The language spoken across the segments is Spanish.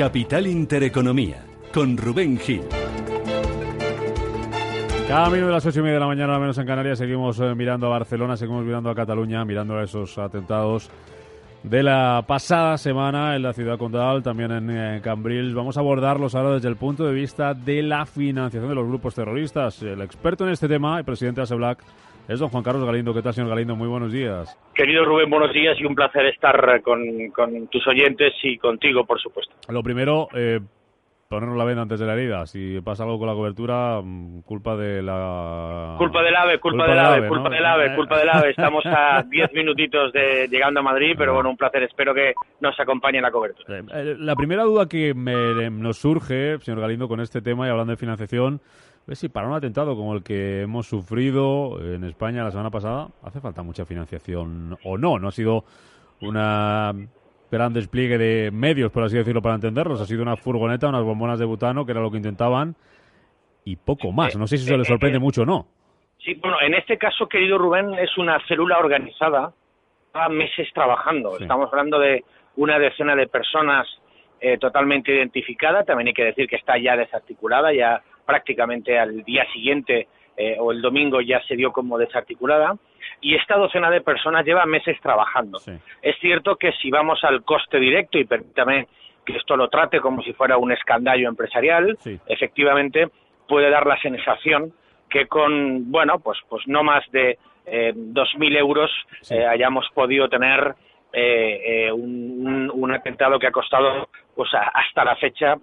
Capital Intereconomía, con Rubén Gil. Cada minuto de las ocho y media de la mañana, al menos en Canarias, seguimos eh, mirando a Barcelona, seguimos mirando a Cataluña, mirando a esos atentados de la pasada semana en la ciudad condal, también en eh, Cambrils. Vamos a abordarlos ahora desde el punto de vista de la financiación de los grupos terroristas. El experto en este tema, el presidente de ASEBLAC, es don Juan Carlos Galindo. ¿Qué tal, señor Galindo? Muy buenos días. Querido Rubén, buenos días y un placer estar con, tus oyentes y contigo, por supuesto. Lo primero, eh, ponernos la venda antes de la herida. Si pasa algo con la cobertura, mm, culpa de la... Culpa del AVE, culpa, del AVE, culpa del AVE, culpa del AVE. Estamos a diez minutitos de llegando a Madrid, pero bueno, un placer. Espero que nos acompañe la cobertura. Eh, eh, la primera duda que nos surge, señor Galindo, con este tema y hablando de financiación si para un atentado como el que hemos sufrido en España la semana pasada, hace falta mucha financiación o no. No ha sido una gran despliegue de medios, por así decirlo, para entenderlos. Ha sido una furgoneta, unas bombonas de butano, que era lo que intentaban, y poco más. No sé si eso le sorprende mucho o no. Sí, bueno, en este caso, querido Rubén, es una célula organizada, a meses trabajando. Estamos hablando de una decena de personas eh, totalmente identificada. También hay que decir que está ya desarticulada, ya prácticamente al día siguiente eh, o el domingo ya se dio como desarticulada. Y esta docena de personas lleva meses trabajando. Es cierto que si vamos al coste directo, y permítame que esto lo trate como si fuera un escandallo empresarial, efectivamente puede dar la sensación que con, bueno, pues, pues no más de eh, 2.000 euros eh, hayamos podido tener eh, un, un, atentado que ha costado pues hasta la fecha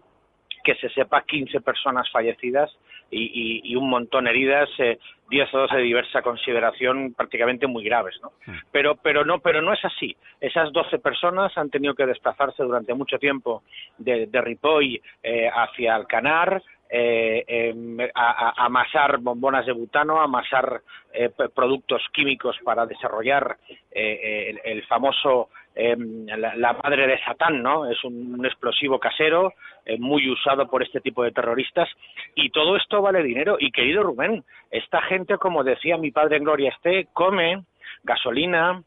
que se sepa 15 personas fallecidas y, un montón heridas, eh, 10 o 12 de diversa consideración prácticamente muy graves, ¿no? Hmm. Pero, pero no, pero no es así. Esas 12 personas han tenido que desplazarse durante mucho tiempo de, de Ripoll eh, hacia Alcanar, eh, em, a, amasar bombonas de butano, amasar eh, productos químicos para desarrollar eh, el, el, famoso Em, la, madre de Satán, ¿no? Es un, explosivo casero eh, muy usado por este tipo de terroristas y todo esto vale dinero. Y querido Rubén, esta gente, como decía mi padre en Gloria Esté, come gasolina,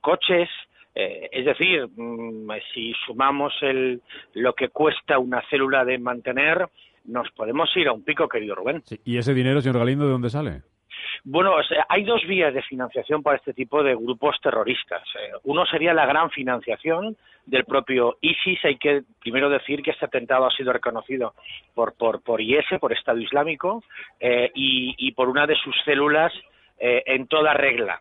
coches, eh, es decir, mm, si sumamos el, lo que cuesta una célula de mantener, nos podemos ir a un pico, querido Rubén. ¿Y ese dinero, señor Galindo, de dónde sale? Bueno, hay dos vías de financiación para este tipo de grupos terroristas. Eh, uno sería la gran financiación del propio ISIS. Hay que primero decir que este atentado ha sido reconocido por, por, por IS, por Estado Islámico, eh, y, por una de sus células eh, en toda regla.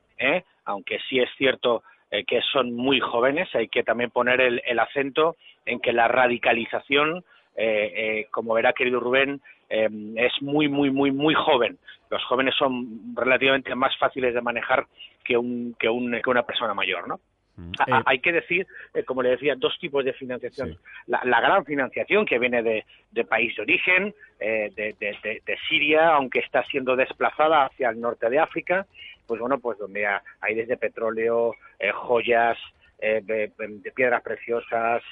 Aunque sí es cierto que son muy jóvenes, hay que también poner el acento en que la radicalización eh, eh, como verá querido Rubén, eh, es muy, muy, muy, muy joven. Los jóvenes son relativamente más fáciles de manejar que, un, que, un, que una persona mayor, ¿no? Mm. hay que decir, como le decía, dos tipos de financiación. La, gran financiación que viene de, de país de origen, de, de, Siria, aunque está siendo desplazada hacia el norte de África, pues bueno, pues donde hay desde petróleo, joyas, de, piedras preciosas,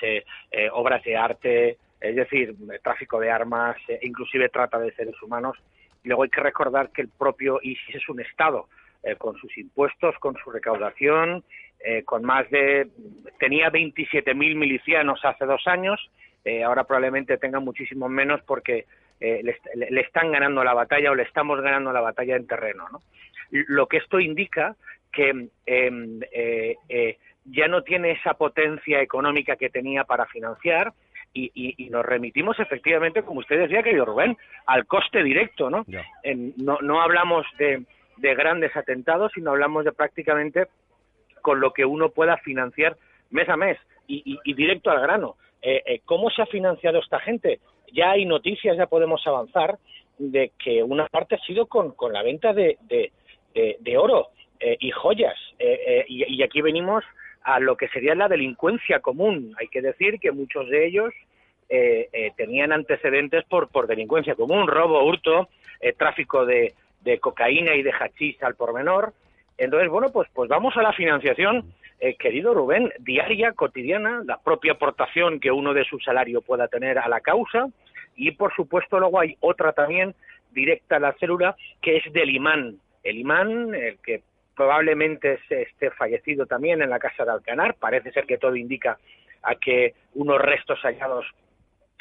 obras de arte, es decir, tráfico de armas, eh, inclusive trata de seres humanos. Y luego hay que recordar que el propio ISIS es un Estado, eh, con sus impuestos, con su recaudación, eh, con más de... tenía 27.000 milicianos hace dos años, ahora probablemente tenga muchísimo menos porque le, le, están ganando la batalla o le estamos ganando la batalla en terreno. ¿no? Lo que esto indica que em, ya no tiene esa potencia económica que tenía para financiar, y, nos remitimos efectivamente, como usted decía, querido Rubén, al coste directo, ¿no? no, no hablamos de, de grandes atentados, sino hablamos de prácticamente con lo que uno pueda financiar mes a mes y, y, directo al grano. Eh, eh, ¿Cómo se ha financiado esta gente? Ya hay noticias, ya podemos avanzar de que una parte ha sido con, con la venta de, de, oro eh, y joyas. Eh, eh, y, aquí venimos a lo que sería la delincuencia común. Hay que decir que muchos de ellos tenían antecedentes por, por delincuencia común, robo, hurto, tráfico de, de cocaína y de hachís al por menor. Entonces, bueno, pues, pues vamos a la financiación, querido Rubén, diaria, cotidiana, la propia aportación que uno de su salario pueda tener a la causa, y por supuesto luego hay otra también directa a la célula que es del imán. El imán, el que probablemente esté fallecido también en la casa de Alcanar, parece ser que todo indica a que unos restos hallados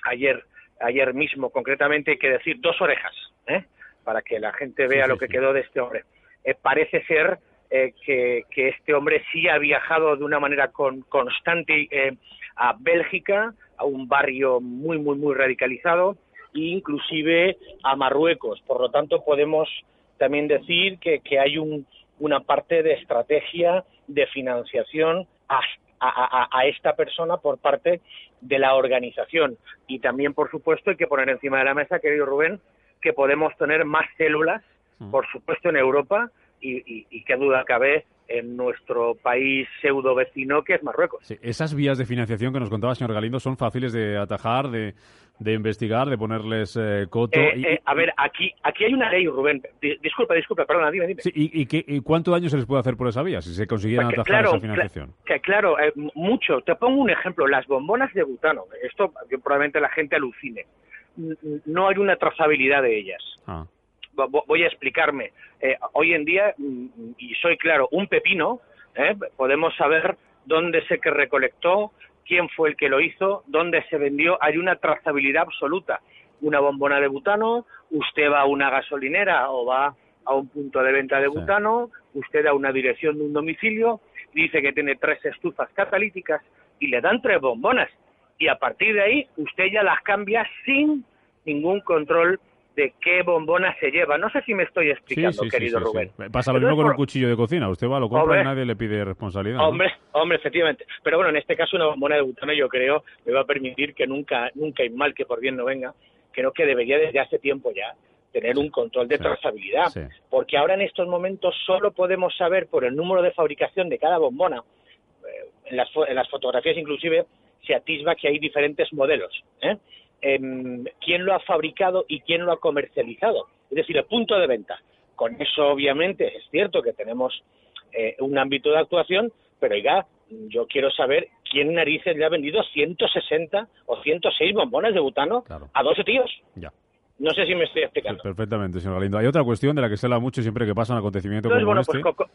ayer ayer mismo concretamente hay que decir dos orejas ¿eh? para que la gente vea lo que quedó de este hombre eh, parece ser eh, que, que, este hombre sí ha viajado de una manera con, constante eh, a Bélgica a un barrio muy, muy, muy radicalizado e inclusive a Marruecos. Por lo tanto, podemos también decir que, que hay un, una parte de estrategia de financiación a, a, a, esta persona por parte de la organización. Y también, por supuesto, hay que poner encima de la mesa, querido Rubén, que podemos tener más células, mm. por supuesto, en Europa, y, y, y qué duda cabe en nuestro país pseudo vecino que es Marruecos. esas vías de financiación que nos contaba el señor Galindo son fáciles de atajar, de, de investigar, de ponerles eh, coto. Eh, eh, a ver, aquí aquí hay una ley, Rubén. disculpa, disculpa, perdona, dime, dime. ¿y, y, cuánto daño se les puede hacer por esa vía si se consiguieran atajar claro, esa financiación? Que, claro, mucho. Te pongo un ejemplo. Las bombonas de butano. Esto probablemente la gente alucine. No hay una trazabilidad de ellas. Ah voy a explicarme. Eh, hoy en día, mm, y soy claro, un pepino, eh, podemos saber dónde se que recolectó, quién fue el que lo hizo, dónde se vendió, hay una trazabilidad absoluta. Una bombona de butano, usted va a una gasolinera o va a un punto de venta de butano, usted da una dirección de un domicilio, dice que tiene tres estufas catalíticas y le dan tres bombonas. Y a partir de ahí usted ya las cambia sin ningún control de qué bombona se lleva. No sé si me estoy explicando, querido Rubén. Pasa lo mismo con un cuchillo de cocina. Usted va, lo compra y nadie le pide responsabilidad. Hombre, hombre, efectivamente. Pero bueno, en este caso una bombona de butano yo creo me va a permitir que nunca, nunca hay mal que por bien no venga. Creo que debería desde hace tiempo ya tener un control de trazabilidad. Porque ahora en estos momentos solo podemos saber por el número de fabricación de cada bombona, eh, en, las, en las fotografías inclusive se atisba que hay diferentes modelos. ¿eh? Quién lo ha fabricado y quién lo ha comercializado, es decir, el punto de venta. Con eso, obviamente, es cierto que tenemos eh, un ámbito de actuación, pero oiga, yo quiero saber quién narices le ha vendido 160 o 106 bombones de butano a 12 tíos. Ya. No sé si me estoy explicando. perfectamente, señor Galindo. Hay otra cuestión de la que se habla mucho siempre que pasa un acontecimiento como bueno, este. Pues,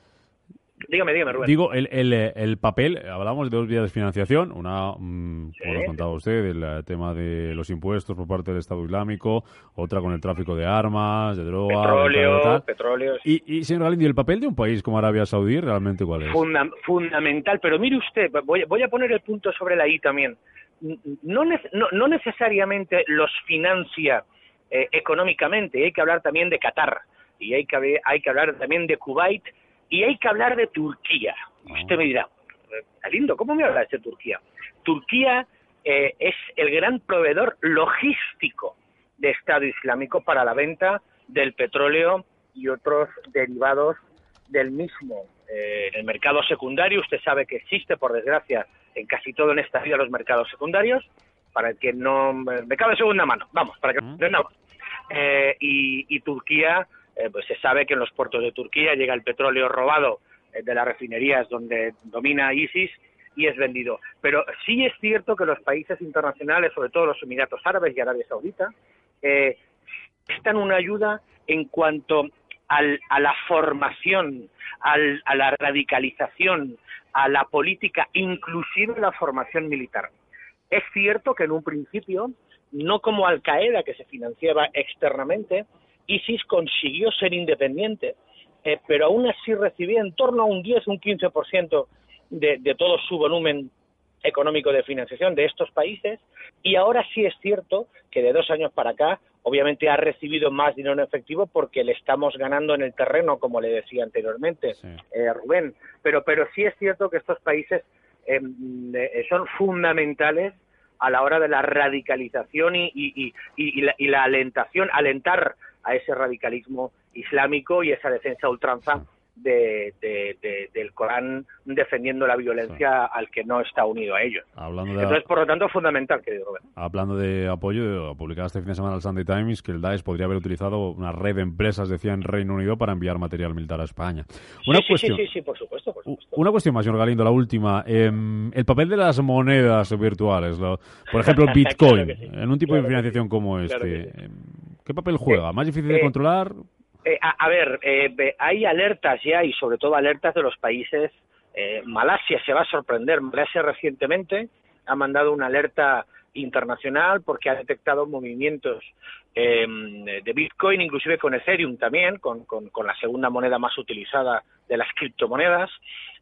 Dígame, dígame, Rubén. Digo, el, el, el papel, hablamos de dos vías de financiación, una, mm, como lo ha contado usted, el eh, tema de los impuestos por parte del Estado Islámico, otra con el tráfico de armas, de drogas, petróleo, petróleo. Y, y, señor Galindo, ¿y el papel de un país como Arabia Saudí realmente cuál es? fundamental, pero mire usted, voy, voy a poner el punto sobre la I también. No, no, no necesariamente los financia eh, económicamente, hay que hablar también de Qatar y hay que, hay que hablar también de Kuwait y hay que hablar de Turquía. Y usted me dirá, lindo, ¿cómo me hablas de Turquía? Turquía eh, es el gran proveedor logístico de Estado Islámico para la venta del petróleo y otros derivados del mismo. Eh, en el mercado secundario, usted sabe que existe, por desgracia, en casi todo en esta vida los mercados secundarios, para el que no... Mercado de segunda mano, vamos, para que no... Eh, y, y Turquía eh, pues se sabe que en los puertos de Turquía llega el petróleo robado eh, de las refinerías donde domina ISIS y es vendido. Pero sí es cierto que los países internacionales, sobre todo los Emiratos Árabes y Arabia Saudita, eh, están una ayuda en cuanto al, a la formación, al, a la radicalización, a la política, inclusive la formación militar. Es cierto que en un principio, no como Al Qaeda, que se financiaba externamente, ISIS consiguió ser independiente, eh, pero aún así recibía en torno a un 10, un 15% de, de todo su volumen económico de financiación de estos países. Y ahora sí es cierto que de dos años para acá obviamente ha recibido más dinero en efectivo porque le estamos ganando en el terreno como le decía anteriormente eh, Rubén. Pero pero sí es cierto que estos países em, eh, son fundamentales a la hora de la radicalización y, y, y, y la, la, alentación alentar a ese radicalismo islámico y esa defensa ultranza de, del Corán defendiendo la violencia al que no está unido a ellos. Entonces, por lo tanto, es fundamental, querido Roberto. Hablando de apoyo, publicado este fin de semana el Sunday Times que el Daesh podría haber utilizado una red de empresas, decía, en Reino Unido para enviar material militar a España. Una sí, cuestión, sí, sí, por supuesto, Una cuestión más, señor Galindo, la última. Em, el papel de las monedas virtuales, por ejemplo, Bitcoin, en un tipo de financiación como este. Em, ¿Qué papel juega? ¿Más difícil de eh, controlar? Eh, a, ver, eh, hay alertas ya y sobre todo alertas de los países. Eh, Malasia se va a sorprender. Malasia recientemente ha mandado una alerta internacional porque ha detectado movimientos de Bitcoin, inclusive con Ethereum también, con, con, la segunda moneda más utilizada de las criptomonedas.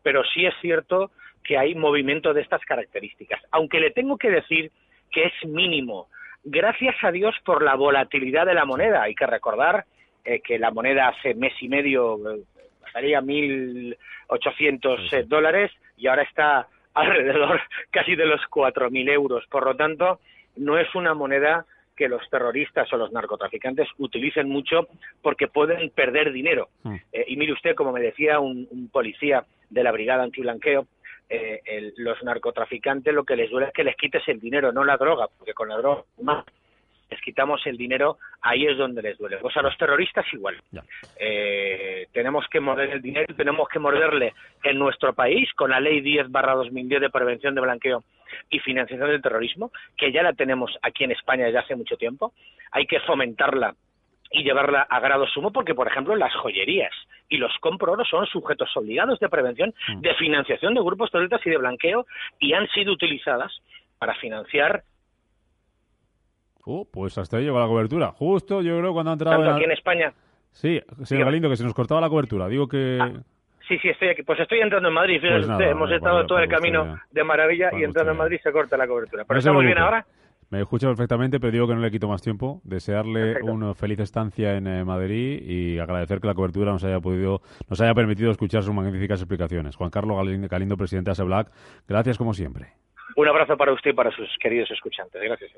Pero sí es cierto que hay movimientos de estas características. Aunque le tengo que decir que es mínimo. Gracias a Dios por la volatilidad de la moneda. Hay que recordar eh, que la moneda hace mes y medio estaría eh, 1.800 eh, dólares y ahora está alrededor casi de los 4.000 euros. Por lo tanto, no es una moneda que los terroristas o los narcotraficantes utilicen mucho porque pueden perder dinero. Hmm. y mire usted, como me decía un, policía de la brigada antiblanqueo, eh, los narcotraficantes lo que les duele es que les quites el dinero, no la droga, porque con la droga más les quitamos el dinero, ahí es donde les duele. Pues a los terroristas igual. Eh, tenemos que morder el dinero, tenemos que morderle en nuestro país con la ley 10 barra 2010 de prevención de blanqueo y financiación del terrorismo, que ya la tenemos aquí en España desde hace mucho tiempo. Hay que fomentarla y llevarla a grado sumo porque, por ejemplo, las joyerías y los comproros son sujetos obligados de prevención, mm. de financiación de grupos terroristas y de blanqueo y han sido utilizadas para financiar Uh, pues hasta ahí llegó la cobertura. Justo, yo creo, cuando ha entrado... ¿Tanto aquí en España? Sí, señor Galindo, que se nos cortaba la cobertura. Digo que... Ah, sí, sí, estoy aquí. Pues estoy entrando en Madrid. Pues hemos estado todo el camino de maravilla y entrando en Madrid se corta la cobertura. ¿Pero estamos bien ahora? Me escucha perfectamente, pero digo que no le quito más tiempo. Desearle una feliz estancia en eh, Madrid y agradecer que la cobertura nos haya podido, nos haya permitido escuchar sus magníficas explicaciones. Juan Carlos Galindo, presidente de gracias como siempre. Un abrazo para usted y para sus queridos escuchantes. Gracias.